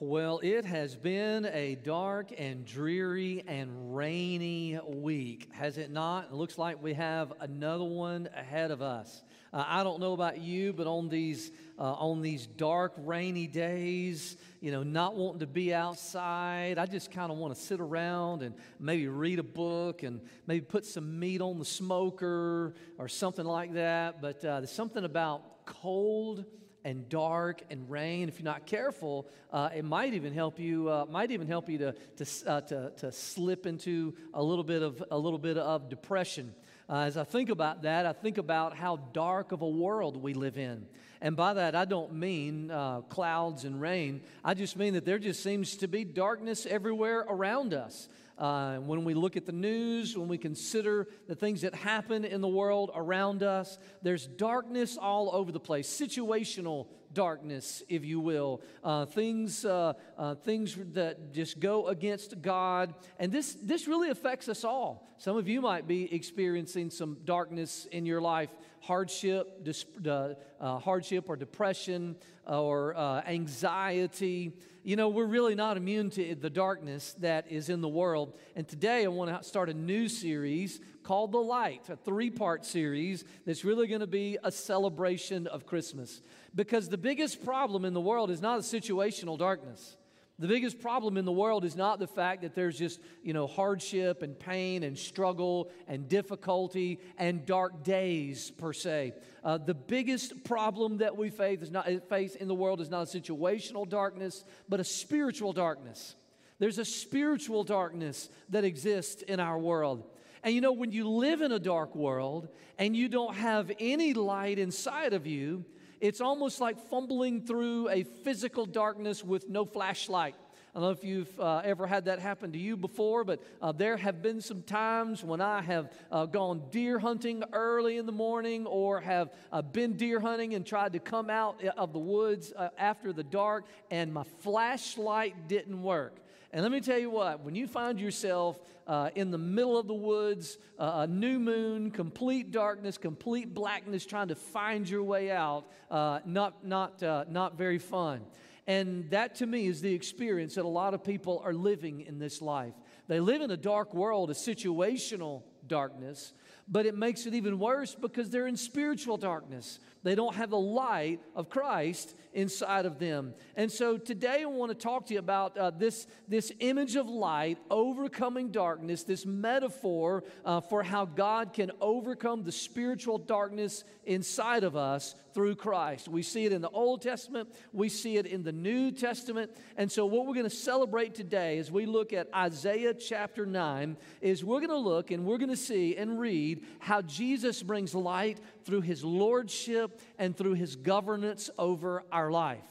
Well, it has been a dark and dreary and rainy week, has it not? It looks like we have another one ahead of us. Uh, I don't know about you, but on these uh, on these dark, rainy days, you know, not wanting to be outside, I just kind of want to sit around and maybe read a book and maybe put some meat on the smoker or something like that. But uh, there's something about cold and dark and rain. If you're not careful, uh, it might even help you. Uh, might even help you to to, uh, to to slip into a little bit of a little bit of depression. Uh, as I think about that, I think about how dark of a world we live in. And by that, I don't mean uh, clouds and rain. I just mean that there just seems to be darkness everywhere around us. Uh, when we look at the news, when we consider the things that happen in the world around us, there's darkness all over the place, situational darkness, if you will, uh, things, uh, uh, things that just go against God. And this, this really affects us all. Some of you might be experiencing some darkness in your life hardship, uh, uh, hardship or depression or uh, anxiety. You know, we're really not immune to the darkness that is in the world. And today I want to start a new series called The Light, a three part series that's really going to be a celebration of Christmas. Because the biggest problem in the world is not a situational darkness. The biggest problem in the world is not the fact that there's just, you know, hardship and pain and struggle and difficulty and dark days per se. Uh, the biggest problem that we face, is not, face in the world is not a situational darkness, but a spiritual darkness. There's a spiritual darkness that exists in our world. And you know, when you live in a dark world and you don't have any light inside of you, it's almost like fumbling through a physical darkness with no flashlight. I don't know if you've uh, ever had that happen to you before, but uh, there have been some times when I have uh, gone deer hunting early in the morning or have uh, been deer hunting and tried to come out uh, of the woods uh, after the dark, and my flashlight didn't work. And let me tell you what, when you find yourself uh, in the middle of the woods, uh, a new moon, complete darkness, complete blackness, trying to find your way out, uh, not, not, uh, not very fun. And that to me is the experience that a lot of people are living in this life. They live in a dark world, a situational darkness, but it makes it even worse because they're in spiritual darkness. They don't have the light of Christ inside of them. And so today I want to talk to you about uh, this, this image of light overcoming darkness, this metaphor uh, for how God can overcome the spiritual darkness inside of us through Christ. We see it in the Old Testament, we see it in the New Testament. And so, what we're going to celebrate today as we look at Isaiah chapter 9 is we're going to look and we're going to see and read how Jesus brings light through his lordship and through his governance over our life.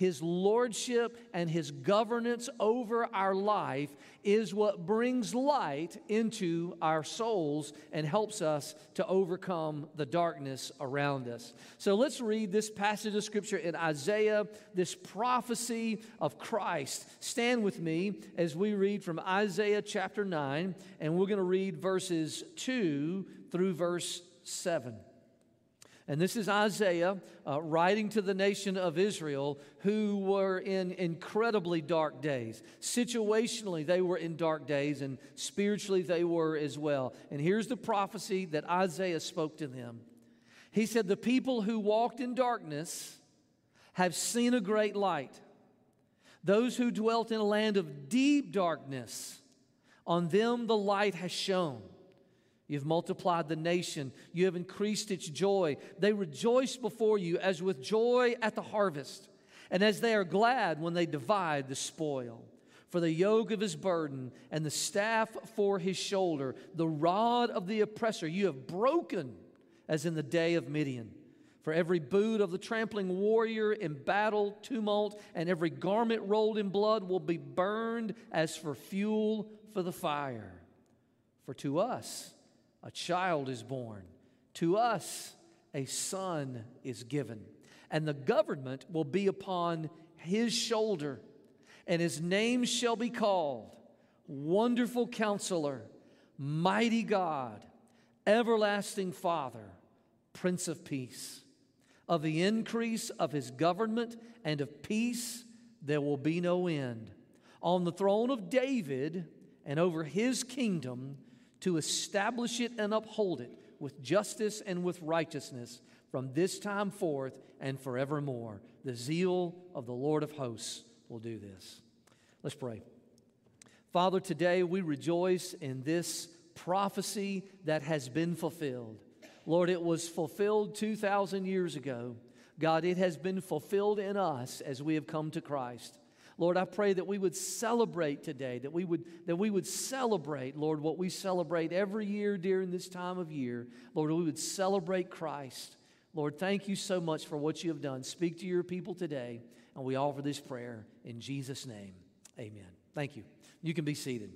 His lordship and His governance over our life is what brings light into our souls and helps us to overcome the darkness around us. So let's read this passage of Scripture in Isaiah, this prophecy of Christ. Stand with me as we read from Isaiah chapter 9, and we're going to read verses 2 through verse 7. And this is Isaiah uh, writing to the nation of Israel who were in incredibly dark days. Situationally, they were in dark days, and spiritually, they were as well. And here's the prophecy that Isaiah spoke to them He said, The people who walked in darkness have seen a great light. Those who dwelt in a land of deep darkness, on them the light has shone. You've multiplied the nation. You have increased its joy. They rejoice before you as with joy at the harvest, and as they are glad when they divide the spoil. For the yoke of his burden and the staff for his shoulder, the rod of the oppressor, you have broken as in the day of Midian. For every boot of the trampling warrior in battle, tumult, and every garment rolled in blood will be burned as for fuel for the fire. For to us, a child is born. To us, a son is given. And the government will be upon his shoulder, and his name shall be called Wonderful Counselor, Mighty God, Everlasting Father, Prince of Peace. Of the increase of his government and of peace, there will be no end. On the throne of David and over his kingdom to establish it and uphold it with justice and with righteousness from this time forth and forevermore. The zeal of the Lord of hosts will do this. Let's pray. Father, today we rejoice in this prophecy that has been fulfilled. Lord, it was fulfilled 2,000 years ago. God, it has been fulfilled in us as we have come to Christ. Lord, I pray that we would celebrate today, that we would, that we would celebrate, Lord, what we celebrate every year during this time of year. Lord, we would celebrate Christ. Lord, thank you so much for what you have done. Speak to your people today, and we offer this prayer in Jesus' name. Amen. Thank you. You can be seated.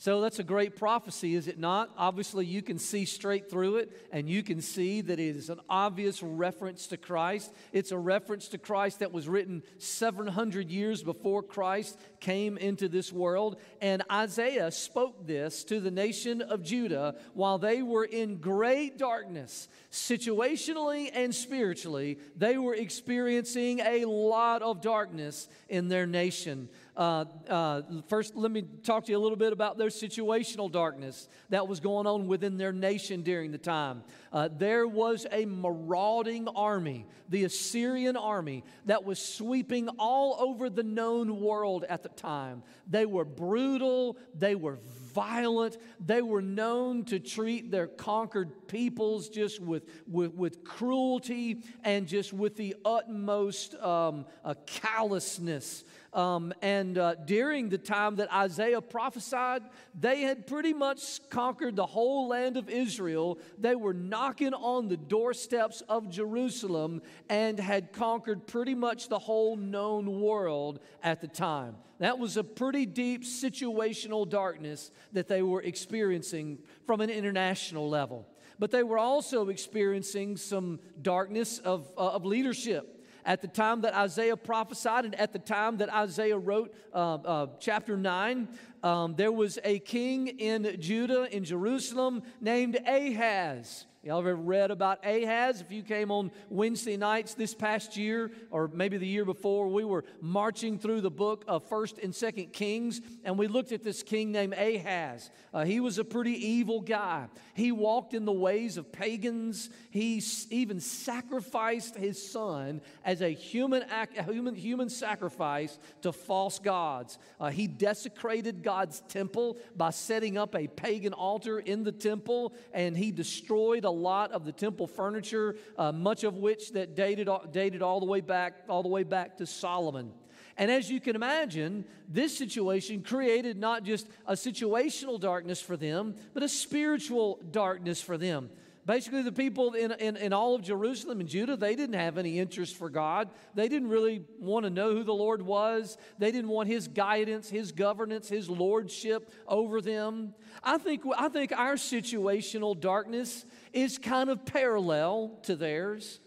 So that's a great prophecy, is it not? Obviously, you can see straight through it, and you can see that it is an obvious reference to Christ. It's a reference to Christ that was written 700 years before Christ came into this world. And Isaiah spoke this to the nation of Judah while they were in great darkness, situationally and spiritually. They were experiencing a lot of darkness in their nation. Uh, uh, first, let me talk to you a little bit about their situational darkness that was going on within their nation during the time. Uh, there was a marauding army, the Assyrian army, that was sweeping all over the known world at the time. They were brutal, they were violent, they were known to treat their conquered peoples just with, with, with cruelty and just with the utmost um, uh, callousness. Um, and uh, during the time that Isaiah prophesied, they had pretty much conquered the whole land of Israel. They were knocking on the doorsteps of Jerusalem and had conquered pretty much the whole known world at the time. That was a pretty deep situational darkness that they were experiencing from an international level. But they were also experiencing some darkness of, uh, of leadership at the time that Isaiah prophesied and at the time that Isaiah wrote uh, uh, chapter 9, um, there was a king in Judah, in Jerusalem, named Ahaz. Y'all ever read about Ahaz? If you came on Wednesday nights this past year, or maybe the year before, we were marching through the book of First and Second Kings, and we looked at this king named Ahaz. Uh, he was a pretty evil guy. He walked in the ways of pagans. He even sacrificed his son as a human act, a human human sacrifice to false gods. Uh, he desecrated God's temple by setting up a pagan altar in the temple, and he destroyed a lot of the temple furniture, uh, much of which that dated, dated all the way back, all the way back to Solomon. And as you can imagine, this situation created not just a situational darkness for them, but a spiritual darkness for them. Basically, the people in, in, in, all of Jerusalem and Judah, they didn't have any interest for God. They didn't really want to know who the Lord was. They didn't want His guidance, His governance, His lordship over them. I think, I think our situational darkness is kind of parallel to theirs.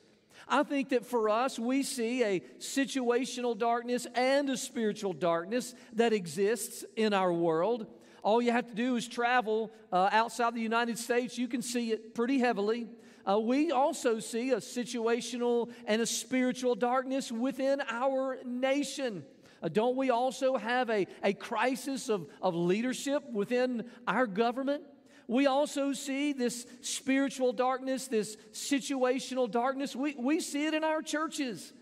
I think that for us, we see a situational darkness and a spiritual darkness that exists in our world. All you have to do is travel uh, outside the United States, you can see it pretty heavily. Uh, we also see a situational and a spiritual darkness within our nation. Uh, don't we also have a, a crisis of, of leadership within our government? we also see this spiritual darkness, this situational darkness. We, we see it in our churches.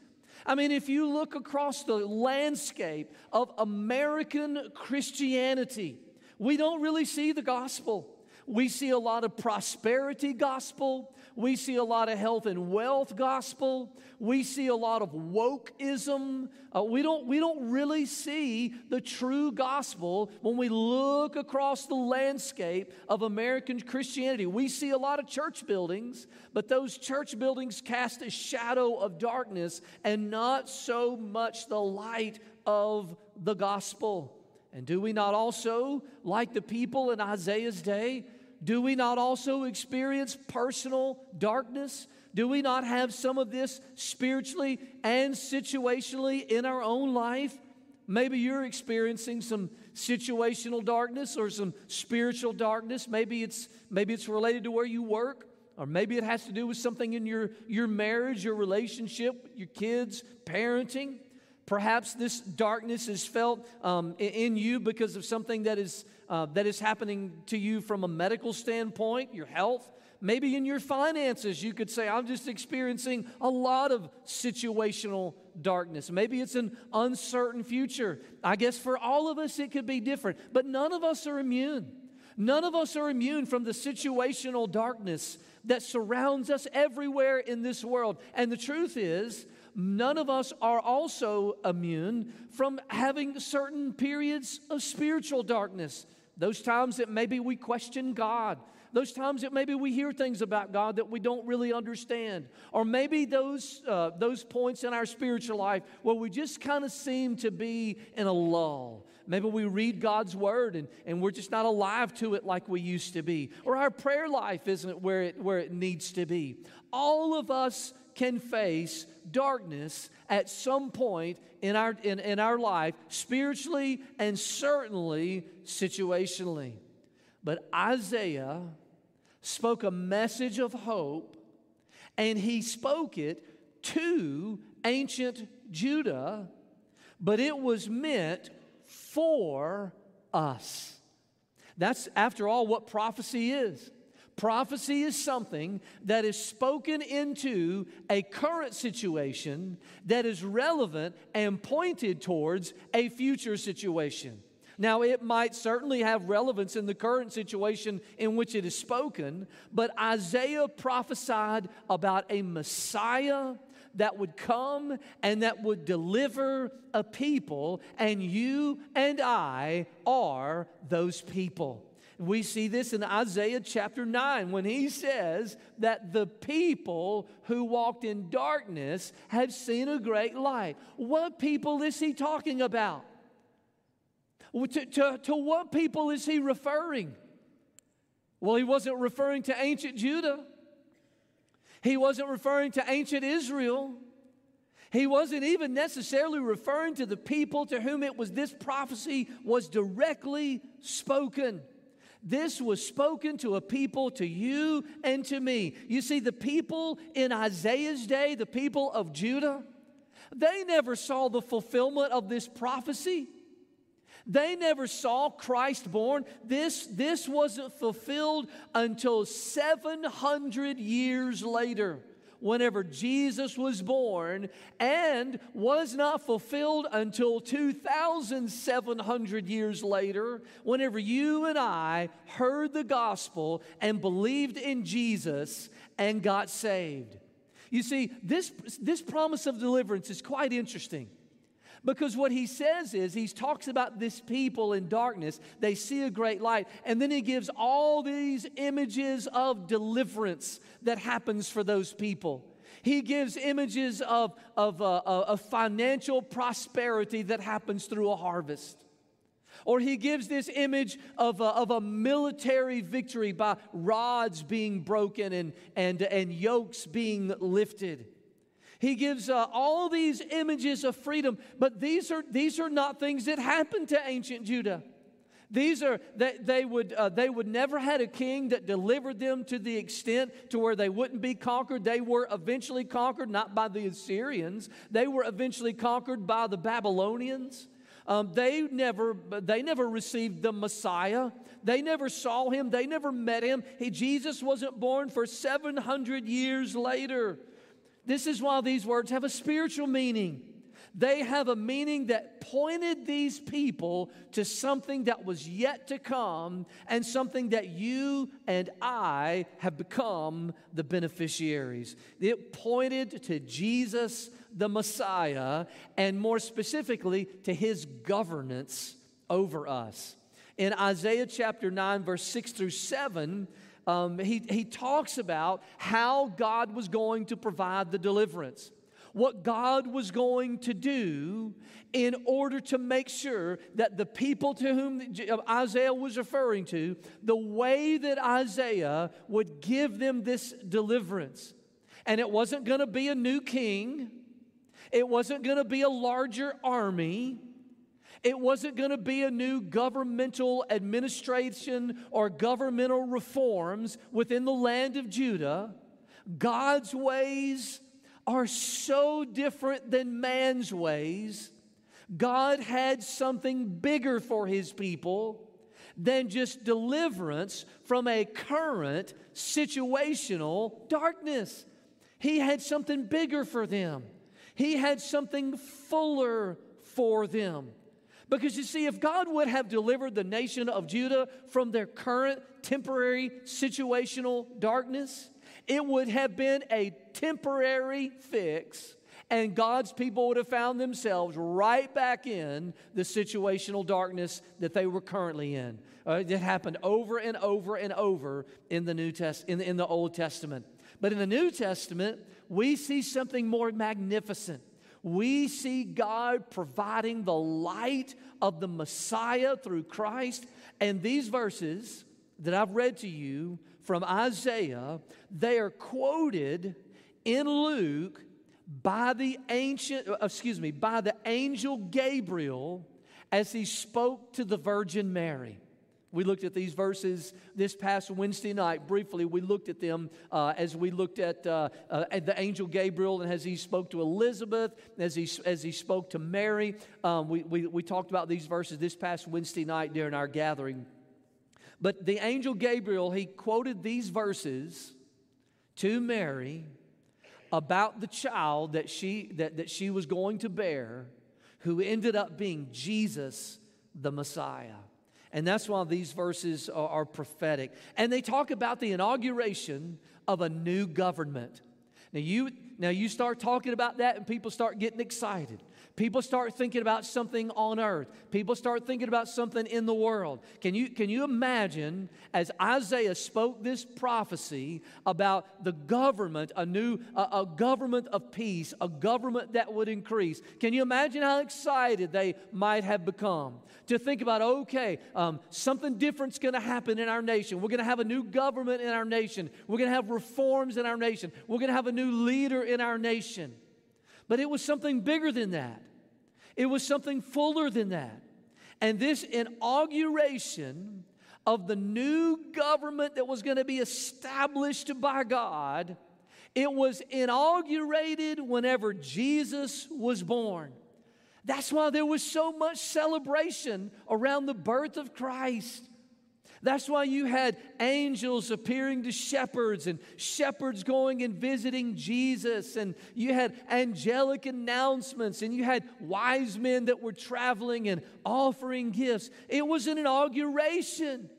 I mean, if you look across the landscape of American Christianity, we don't really see the gospel. We see a lot of prosperity gospel. We see a lot of health and wealth gospel. We see a lot of wokeism. Uh, we, don't, we don't really see the true gospel when we look across the landscape of American Christianity. We see a lot of church buildings, but those church buildings cast a shadow of darkness and not so much the light of the gospel. And do we not also, like the people in Isaiah's day, do we not also experience personal darkness? Do we not have some of this spiritually and situationally in our own life? Maybe you're experiencing some situational darkness or some spiritual darkness. Maybe it's, maybe it's related to where you work, or maybe it has to do with something in your, your marriage, your relationship, your kids, parenting. Perhaps this darkness is felt um, in you because of something that is, uh, that is happening to you from a medical standpoint, your health. Maybe in your finances, you could say, I'm just experiencing a lot of situational darkness. Maybe it's an uncertain future. I guess for all of us, it could be different, but none of us are immune. None of us are immune from the situational darkness that surrounds us everywhere in this world. And the truth is, none of us are also immune from having certain periods of spiritual darkness. Those times that maybe we question God, those times that maybe we hear things about God that we don't really understand, or maybe those, uh, those points in our spiritual life where we just kind of seem to be in a lull. Maybe we read God's word and, and we're just not alive to it like we used to be, or our prayer life isn't where it, where it needs to be. All of us can face darkness at some point in our, in, in our life, spiritually and certainly situationally. But Isaiah spoke a message of hope, and he spoke it to ancient Judah, but it was meant for us. That's, after all, what prophecy is. Prophecy is something that is spoken into a current situation that is relevant and pointed towards a future situation. Now, it might certainly have relevance in the current situation in which it is spoken, but Isaiah prophesied about a Messiah that would come and that would deliver a people, and you and I are those people. We see this in Isaiah chapter 9 when he says that the people who walked in darkness have seen a great light. What people is he talking about? To, to, to what people is he referring? Well, he wasn't referring to ancient Judah. He wasn't referring to ancient Israel. He wasn't even necessarily referring to the people to whom it was this prophecy was directly spoken. This was spoken to a people, to you and to me. You see, the people in Isaiah's day, the people of Judah, they never saw the fulfillment of this prophecy. They never saw Christ born. This, this wasn't fulfilled until 700 years later whenever Jesus was born and was not fulfilled until 2,700 years later, whenever you and I heard the gospel and believed in Jesus and got saved. You see, this, this promise of deliverance is quite interesting. Because what he says is, he talks about this people in darkness, they see a great light, and then he gives all these images of deliverance that happens for those people. He gives images of, of, uh, uh, of financial prosperity that happens through a harvest. Or he gives this image of a, of a military victory by rods being broken and, and, and yokes being lifted. He gives uh, all these images of freedom, but these are, these are not things that happened to ancient Judah. These are they, they would uh, they would never had a king that delivered them to the extent to where they wouldn't be conquered. They were eventually conquered not by the Assyrians. They were eventually conquered by the Babylonians. Um, they never they never received the Messiah. They never saw him. They never met him. He, Jesus wasn't born for 700 years later. This is why these words have a spiritual meaning. They have a meaning that pointed these people to something that was yet to come and something that you and I have become the beneficiaries. It pointed to Jesus, the Messiah, and more specifically to his governance over us. In Isaiah chapter 9, verse 6 through 7, um, he, he talks about how God was going to provide the deliverance what God was going to do in order to make sure that the people to whom Isaiah was referring to, the way that Isaiah would give them this deliverance. And it wasn't going to be a new king, it wasn't going to be a larger army. It wasn't going to be a new governmental administration or governmental reforms within the land of Judah. God's ways are so different than man's ways God had something bigger for his people than just deliverance from a current situational darkness. He had something bigger for them, He had something fuller for them. Because you see, if God would have delivered the nation of Judah from their current temporary situational darkness, it would have been a temporary fix and God's people would have found themselves right back in the situational darkness that they were currently in. Uh, it happened over and over and over in the New Test in the, in the Old Testament. But in the New Testament, we see something more magnificent. We see God providing the light of the Messiah through Christ. And these verses that I've read to you from Isaiah, they are quoted in Luke by the ancient, uh, excuse me, by the angel Gabriel as he spoke to the Virgin Mary. We looked at these verses this past Wednesday night briefly. We looked at them uh, as we looked at, uh, uh, at, the angel Gabriel and as he spoke to Elizabeth, as he, as he spoke to Mary. Um, we, we, we talked about these verses this past Wednesday night during our gathering. But the angel Gabriel, he quoted these verses to Mary about the child that she, that, that she was going to bear, who ended up being Jesus, the Messiah. And that's why these verses are, are prophetic. And they talk about the inauguration of a new government. Now you, now you start talking about that, and people start getting excited. People start thinking about something on earth. People start thinking about something in the world. Can you, can you imagine as Isaiah spoke this prophecy about the government, a new a, a government of peace, a government that would increase? Can you imagine how excited they might have become to think about, okay, um, something different's going to happen in our nation. We're going to have a new government in our nation. We're going to have reforms in our nation. We're going to have a new leader in our nation. But it was something bigger than that, it was something fuller than that. And this inauguration of the new government that was going to be established by God, it was inaugurated whenever Jesus was born. That's why there was so much celebration around the birth of Christ. That's why you had angels appearing to shepherds and shepherds going and visiting Jesus, and you had angelic announcements, and you had wise men that were traveling and offering gifts. It was an inauguration,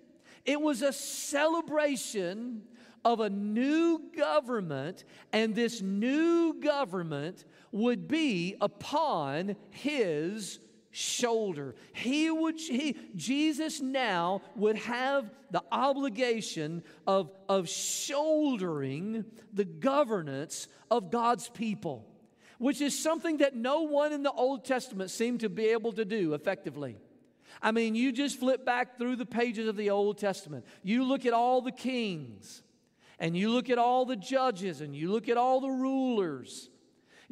it was a celebration of a new government, and this new government would be upon his shoulder. He would, he, Jesus now would have the obligation of, of shouldering the governance of God's people, which is something that no one in the Old Testament seemed to be able to do effectively. I mean, you just flip back through the pages of the Old Testament, you look at all the kings, and you look at all the judges, and you look at all the rulers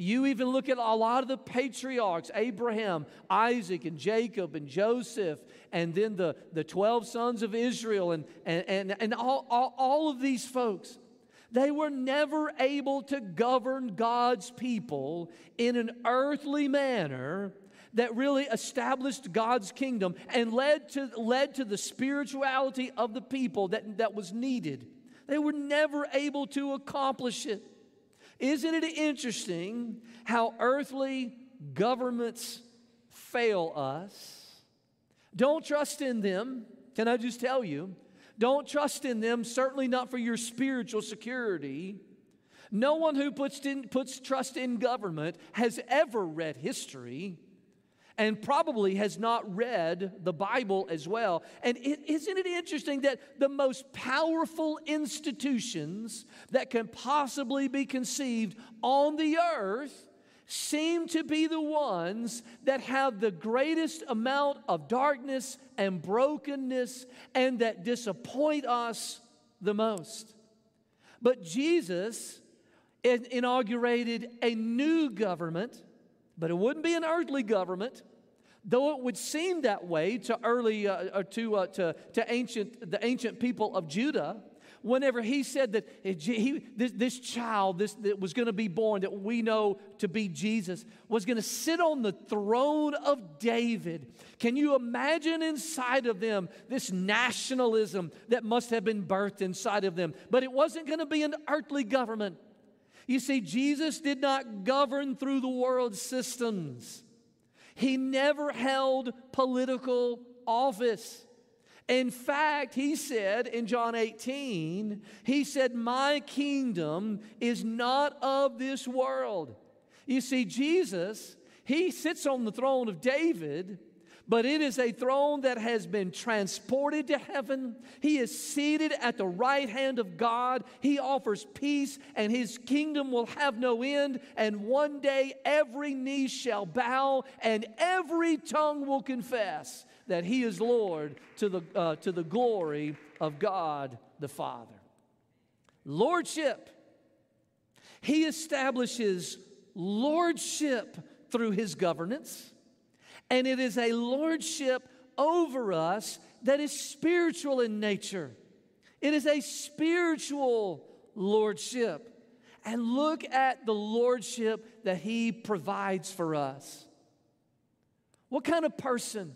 you even look at a lot of the patriarchs Abraham, Isaac, and Jacob, and Joseph, and then the, the 12 sons of Israel, and, and, and, and all, all, all of these folks. They were never able to govern God's people in an earthly manner that really established God's kingdom and led to, led to the spirituality of the people that, that was needed. They were never able to accomplish it. Isn't it interesting how earthly governments fail us? Don't trust in them. Can I just tell you? Don't trust in them, certainly not for your spiritual security. No one who puts, in, puts trust in government has ever read history and probably has not read the Bible as well. And is not it interesting that the most powerful institutions that can possibly be conceived on the earth seem to be the ones that have the greatest amount of darkness and brokenness and that disappoint us the most? But Jesus inaugurated a new government, but it wouldn't be an earthly government Though it would seem that way to early uh, uh, to, uh, to, to ancient, the ancient people of Judah, whenever he said that he, this, this child this, that was going to be born, that we know to be Jesus, was going to sit on the throne of David. Can you imagine inside of them this nationalism that must have been birthed inside of them? But it wasn't going to be an earthly government. You see, Jesus did not govern through the world systems. He never held political office. In fact, he said in John 18, he said, My kingdom is not of this world. You see, Jesus, he sits on the throne of David, but it is a throne that has been transported to heaven. He is seated at the right hand of God. He offers peace, and his kingdom will have no end. And one day every knee shall bow, and every tongue will confess that he is Lord to the, uh, to the glory of God the Father. Lordship. He establishes lordship through his governance, and it is a lordship over us that is spiritual in nature. It is a spiritual lordship. And look at the lordship that he provides for us. What kind of person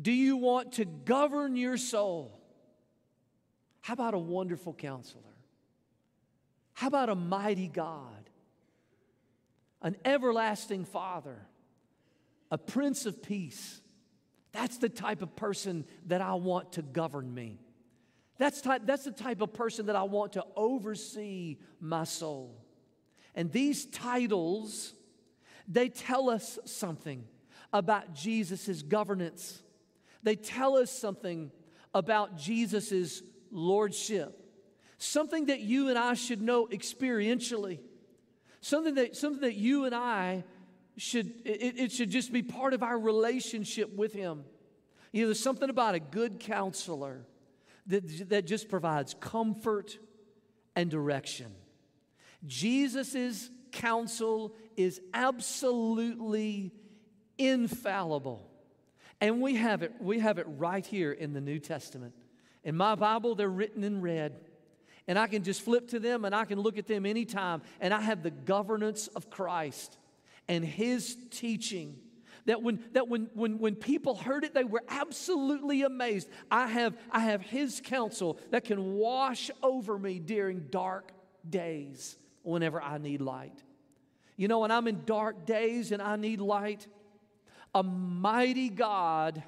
do you want to govern your soul? How about a wonderful counselor? How about a mighty God? An everlasting Father? A Prince of Peace? That's the type of person that I want to govern me. That's, type, that's the type of person that I want to oversee my soul. And these titles, they tell us something about Jesus' governance they tell us something about Jesus' lordship, something that you and I should know experientially, something that, something that you and I should, it, it should just be part of our relationship with Him. You know, there's something about a good counselor that, that just provides comfort and direction. Jesus' counsel is absolutely infallible. And we have it, we have it right here in the New Testament. In my Bible, they're written in red. And I can just flip to them and I can look at them anytime. And I have the governance of Christ and his teaching. That when, that when, when, when people heard it, they were absolutely amazed. I have, I have his counsel that can wash over me during dark days whenever I need light. You know, when I'm in dark days and I need light, a mighty God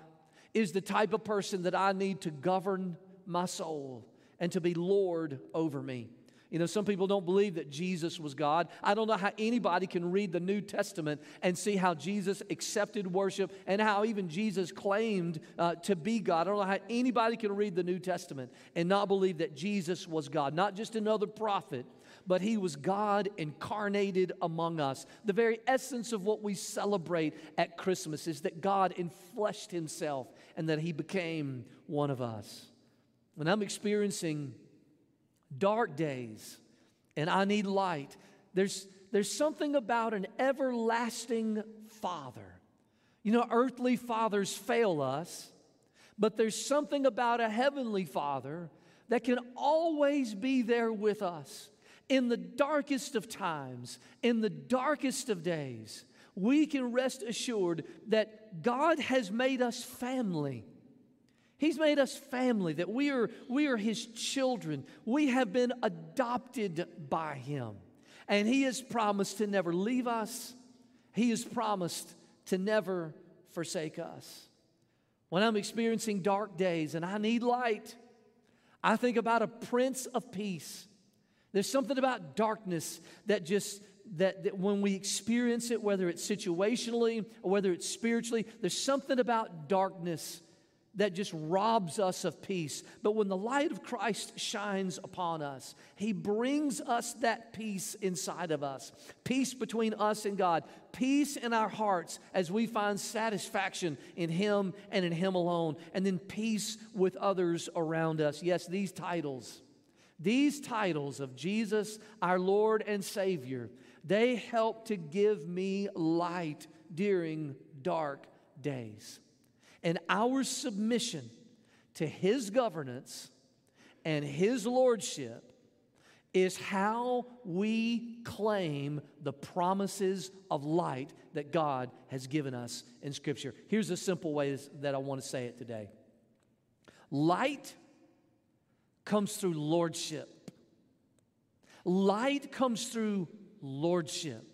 is the type of person that I need to govern my soul and to be Lord over me. You know, some people don't believe that Jesus was God. I don't know how anybody can read the New Testament and see how Jesus accepted worship and how even Jesus claimed uh, to be God. I don't know how anybody can read the New Testament and not believe that Jesus was God, not just another prophet, but he was God incarnated among us. The very essence of what we celebrate at Christmas is that God enfleshed himself and that he became one of us. When I'm experiencing dark days and I need light, there's, there's something about an everlasting Father. You know, earthly fathers fail us, but there's something about a heavenly Father that can always be there with us in the darkest of times, in the darkest of days, we can rest assured that God has made us family. He's made us family, that we are, we are His children. We have been adopted by Him. And He has promised to never leave us, He has promised to never forsake us. When I'm experiencing dark days and I need light, I think about a Prince of Peace there's something about darkness that just that, that, when we experience it, whether it's situationally or whether it's spiritually, there's something about darkness that just robs us of peace. But when the light of Christ shines upon us, He brings us that peace inside of us peace between us and God, peace in our hearts as we find satisfaction in Him and in Him alone, and then peace with others around us. Yes, these titles these titles of Jesus, our Lord and Savior, they help to give me light during dark days. And our submission to His governance and His Lordship is how we claim the promises of light that God has given us in Scripture. Here's a simple way that I want to say it today light comes through lordship, light comes through lordship.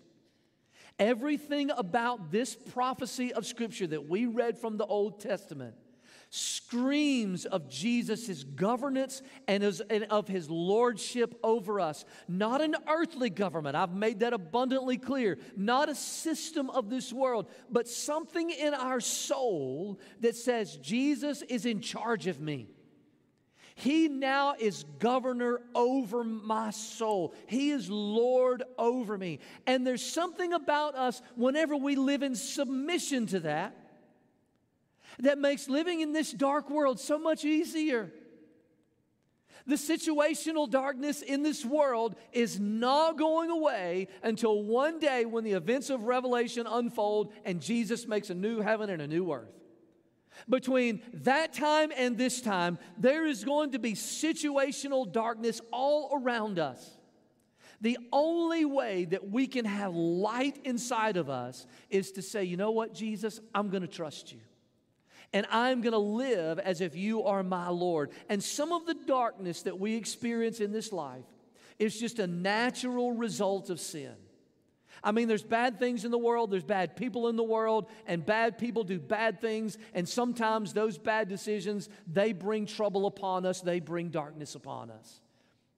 Everything about this prophecy of Scripture that we read from the Old Testament screams of Jesus' governance and, of his lordship over us. Not an earthly government, I've made that abundantly clear. Not a system of this world, but something in our soul that says Jesus is in charge of me. He now is governor over my soul. He is Lord over me. And there's something about us whenever we live in submission to that that makes living in this dark world so much easier. The situational darkness in this world is not going away until one day when the events of Revelation unfold and Jesus makes a new heaven and a new earth. Between that time and this time, there is going to be situational darkness all around us. The only way that we can have light inside of us is to say, you know what, Jesus, I'm going to trust you and I'm going to live as if you are my Lord. And some of the darkness that we experience in this life is just a natural result of sin. I mean, there's bad things in the world, there's bad people in the world, and bad people do bad things, and sometimes those bad decisions, they bring trouble upon us, they bring darkness upon us.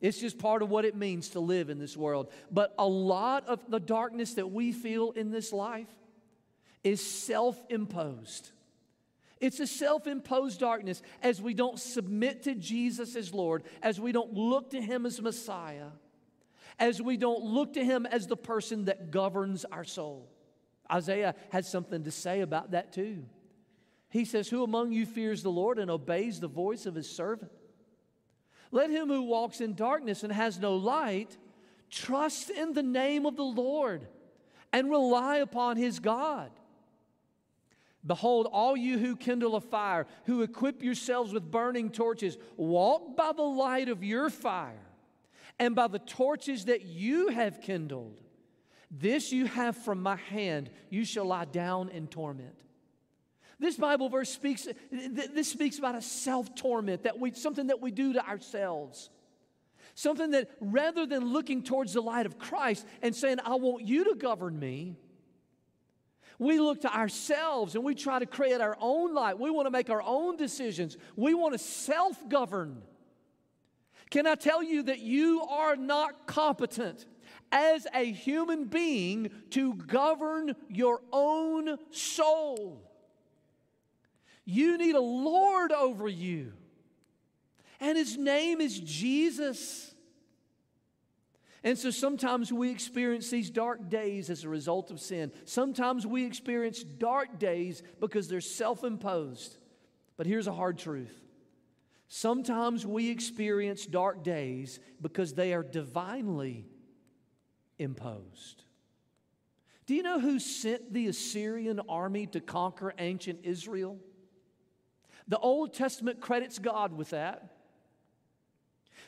It's just part of what it means to live in this world. But a lot of the darkness that we feel in this life is self imposed. It's a self imposed darkness as we don't submit to Jesus as Lord, as we don't look to Him as Messiah, as we don't look to Him as the person that governs our soul. Isaiah has something to say about that too. He says, Who among you fears the Lord and obeys the voice of His servant? Let him who walks in darkness and has no light trust in the name of the Lord and rely upon His God. Behold, all you who kindle a fire, who equip yourselves with burning torches, walk by the light of your fire and by the torches that you have kindled. This you have from my hand, you shall lie down in torment. This Bible verse speaks, this speaks about a self torment, that we, something that we do to ourselves. Something that rather than looking towards the light of Christ and saying, I want you to govern me, we look to ourselves and we try to create our own light. We want to make our own decisions. We want to self govern. Can I tell you that you are not competent as a human being to govern your own soul? You need a Lord over you, and His name is Jesus. And so sometimes we experience these dark days as a result of sin. Sometimes we experience dark days because they're self imposed. But here's a hard truth sometimes we experience dark days because they are divinely imposed. Do you know who sent the Assyrian army to conquer ancient Israel? The Old Testament credits God with that.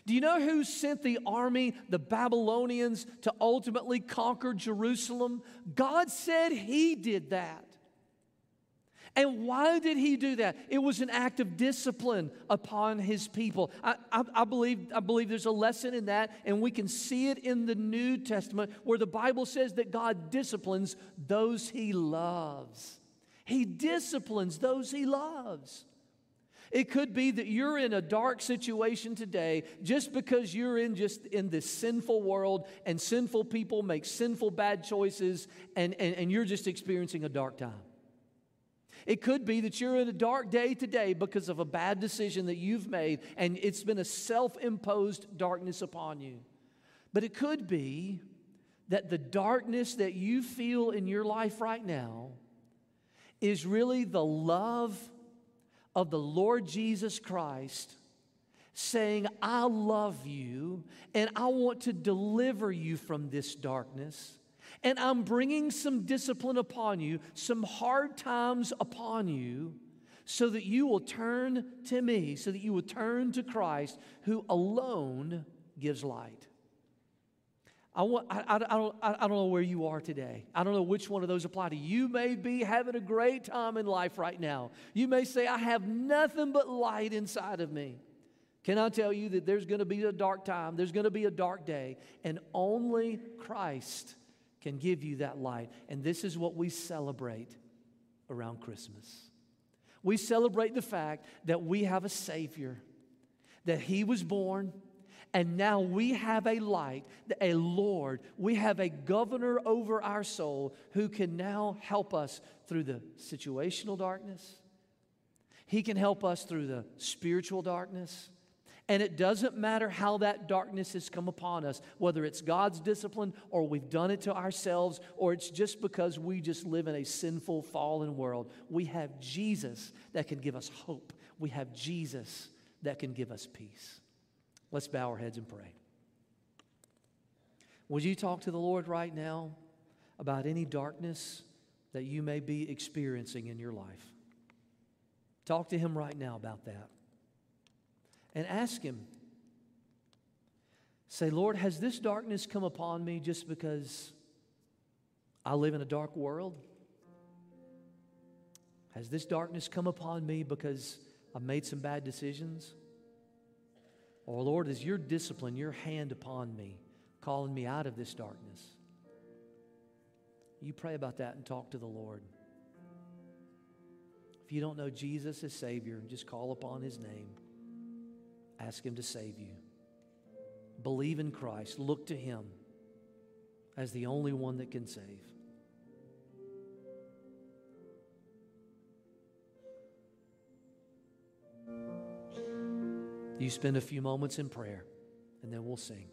Do you know who sent the army, the Babylonians, to ultimately conquer Jerusalem? God said He did that. And why did he do that? It was an act of discipline upon his people. I, I, I, believe, I believe there's a lesson in that, and we can see it in the New Testament where the Bible says that God disciplines those he loves. He disciplines those he loves. It could be that you're in a dark situation today just because you're in just in this sinful world and sinful people make sinful bad choices and, and, and you're just experiencing a dark time. It could be that you're in a dark day today because of a bad decision that you've made and it's been a self imposed darkness upon you. But it could be that the darkness that you feel in your life right now is really the love of the Lord Jesus Christ saying, I love you and I want to deliver you from this darkness. And I'm bringing some discipline upon you, some hard times upon you, so that you will turn to me, so that you will turn to Christ, who alone gives light. I, want, I, I, I, don't, I don't know where you are today. I don't know which one of those apply to you. You may be having a great time in life right now. You may say, I have nothing but light inside of me. Can I tell you that there's going to be a dark time? There's going to be a dark day, and only Christ can give you that light. And this is what we celebrate around Christmas. We celebrate the fact that we have a Savior, that He was born, and now we have a light, a Lord. We have a governor over our soul who can now help us through the situational darkness. He can help us through the spiritual darkness. And it doesn't matter how that darkness has come upon us, whether it's God's discipline or we've done it to ourselves or it's just because we just live in a sinful, fallen world. We have Jesus that can give us hope. We have Jesus that can give us peace. Let's bow our heads and pray. Would you talk to the Lord right now about any darkness that you may be experiencing in your life? Talk to Him right now about that and ask Him. Say, Lord, has this darkness come upon me just because I live in a dark world? Has this darkness come upon me because I've made some bad decisions? Or, Lord, is your discipline, your hand upon me, calling me out of this darkness? You pray about that and talk to the Lord. If you don't know Jesus as Savior, just call upon His name. Ask Him to save you. Believe in Christ. Look to Him as the only one that can save. You spend a few moments in prayer, and then we'll sing.